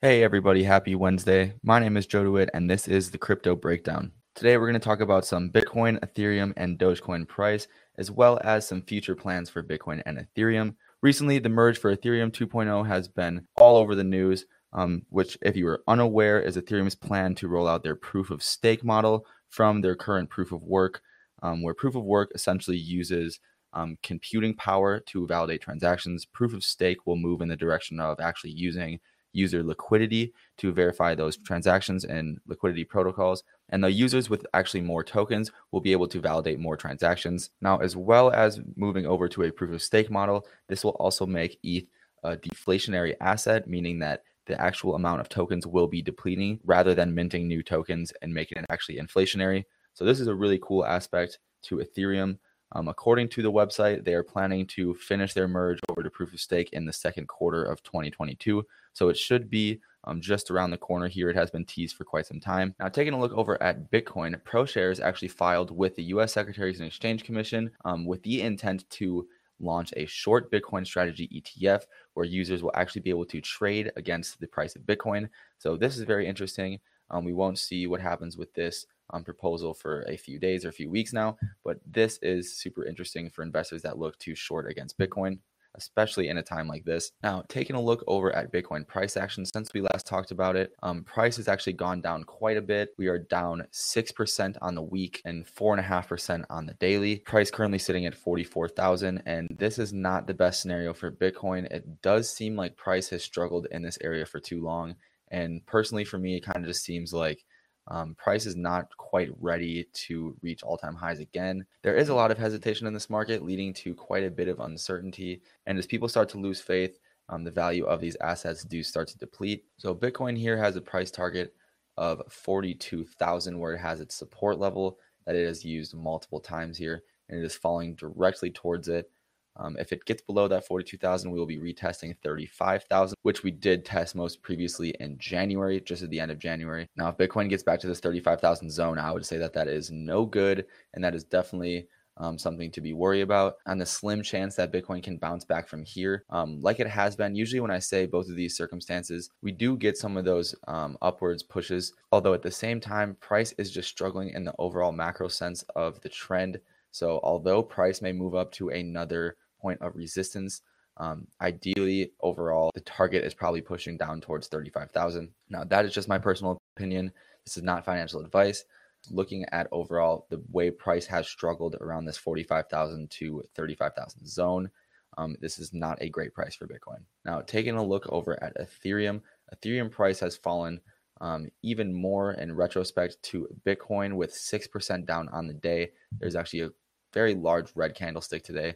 Hey everybody, happy Wednesday. My name is Joe DeWitt and this is the Crypto Breakdown. Today we're going to talk about some Bitcoin, Ethereum, and Dogecoin price, as well as some future plans for Bitcoin and Ethereum. Recently, the merge for Ethereum 2.0 has been all over the news, um, which, if you were unaware, is Ethereum's plan to roll out their proof of stake model from their current proof of work, um, where proof of work essentially uses um, computing power to validate transactions. Proof of stake will move in the direction of actually using user liquidity to verify those transactions and liquidity protocols. And the users with actually more tokens will be able to validate more transactions. Now, as well as moving over to a proof of stake model, this will also make ETH a deflationary asset, meaning that the actual amount of tokens will be depleting rather than minting new tokens and making it actually inflationary. So, this is a really cool aspect to Ethereum. Um, according to the website, they are planning to finish their merge over to proof of stake in the second quarter of 2022. So it should be um, just around the corner here. It has been teased for quite some time. Now, taking a look over at Bitcoin, ProShares actually filed with the U.S. Securities and Exchange Commission um, with the intent to launch a short Bitcoin strategy ETF where users will actually be able to trade against the price of Bitcoin. So this is very interesting. Um, we won't see what happens with this um, proposal for a few days or a few weeks now, but this is super interesting for investors that look to short against Bitcoin especially in a time like this. Now, taking a look over at Bitcoin price action since we last talked about it, um, price has actually gone down quite a bit. We are down 6% on the week and 4.5% on the daily. Price currently sitting at 44,000, and this is not the best scenario for Bitcoin. It does seem like price has struggled in this area for too long. And personally, for me, it kind of just seems like um, price is not quite ready to reach all time highs again. There is a lot of hesitation in this market, leading to quite a bit of uncertainty. And as people start to lose faith, um, the value of these assets do start to deplete. So Bitcoin here has a price target of 42,000, where it has its support level that it has used multiple times here, and it is falling directly towards it. Um, if it gets below that 42,000, we will be retesting 35,000, which we did test most previously in January, just at the end of January. Now, if Bitcoin gets back to this 35,000 zone, I would say that that is no good, and that is definitely um, something to be worried about. On the slim chance that Bitcoin can bounce back from here, um, like it has been. Usually, when I say both of these circumstances, we do get some of those um, upwards pushes. Although at the same time, price is just struggling in the overall macro sense of the trend. So, although price may move up to another point of resistance. Um, ideally, overall, the target is probably pushing down towards 35,000. Now, that is just my personal opinion. This is not financial advice. Looking at overall the way price has struggled around this 45,000 to 35,000 zone, um, this is not a great price for Bitcoin. Now, taking a look over at Ethereum, Ethereum price has fallen um, even more in retrospect to Bitcoin with 6% down on the day. There's actually a very large red candlestick today.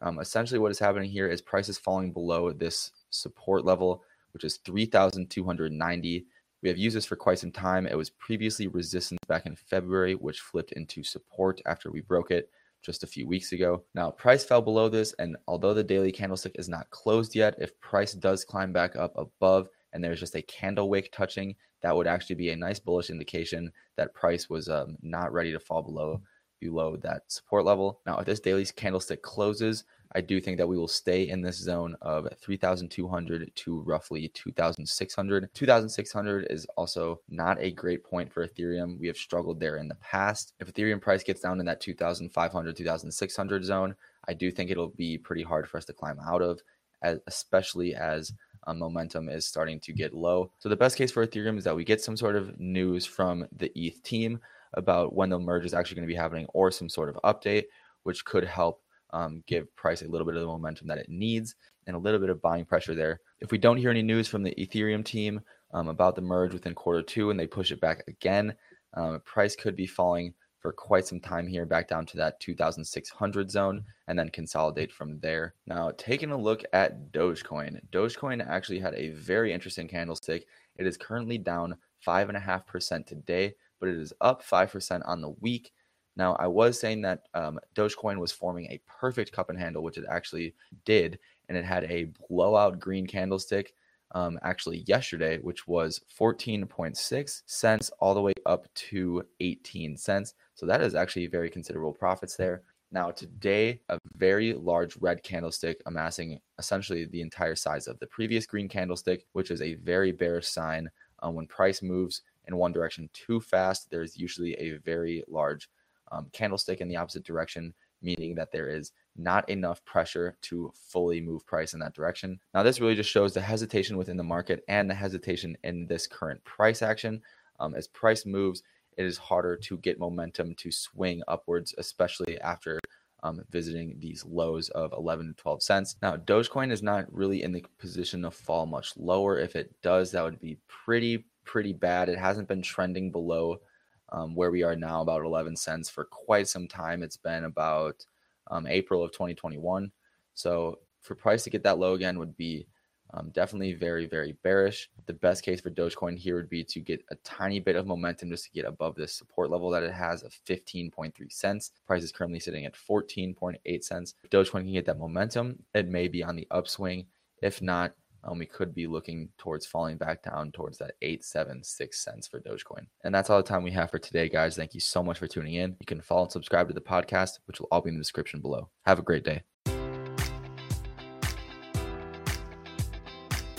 Um, essentially, what is happening here is prices falling below this support level, which is 3,290. We have used this for quite some time. It was previously resistance back in February, which flipped into support after we broke it just a few weeks ago. Now, price fell below this, and although the daily candlestick is not closed yet, if price does climb back up above and there's just a candle wick touching, that would actually be a nice bullish indication that price was um, not ready to fall below below that support level. Now, if this daily candlestick closes, I do think that we will stay in this zone of 3,200 to roughly 2,600. 2,600 is also not a great point for Ethereum. We have struggled there in the past. If Ethereum price gets down in that 2,500, 2,600 zone, I do think it'll be pretty hard for us to climb out of, especially as um, momentum is starting to get low. So the best case for Ethereum is that we get some sort of news from the ETH team about when the merge is actually going to be happening or some sort of update, which could help um, give price a little bit of the momentum that it needs and a little bit of buying pressure there. If we don't hear any news from the Ethereum team um, about the merge within quarter two and they push it back again, um, price could be falling for quite some time here, back down to that 2,600 zone, and then consolidate from there. Now, taking a look at Dogecoin, Dogecoin actually had a very interesting candlestick. It is currently down 5.5% today, but it is up 5% on the week. Now, I was saying that um, Dogecoin was forming a perfect cup and handle, which it actually did, and it had a blowout green candlestick um, actually yesterday, which was 14.6 cents all the way up to 18 cents. So that is actually very considerable profits there. Now, today, a very large red candlestick amassing essentially the entire size of the previous green candlestick, which is a very bearish sign. Um, when price moves in one direction too fast, there's usually a very large um, candlestick in the opposite direction, meaning that there is not enough pressure to fully move price in that direction. Now, this really just shows the hesitation within the market and the hesitation in this current price action. Um, as price moves, it is harder to get momentum to swing upwards, especially after um, visiting these lows of 11 to 12 cents. Now, Dogecoin is not really in the position to fall much lower. If it does, that would be pretty, pretty bad. It hasn't been trending below um, where we are now, about 11 cents, for quite some time. It's been about um, April of 2021. So for price to get that low again would be um, definitely very, very bearish. The best case for Dogecoin here would be to get a tiny bit of momentum just to get above this support level that it has of 15.3 cents. Price is currently sitting at 14.8 cents. If Dogecoin can get that momentum, it may be on the upswing. If not, um, we could be looking towards falling back down towards that 876 cents for Dogecoin. And that's all the time we have for today, guys. Thank you so much for tuning in. You can follow and subscribe to the podcast, which will all be in the description below. Have a great day.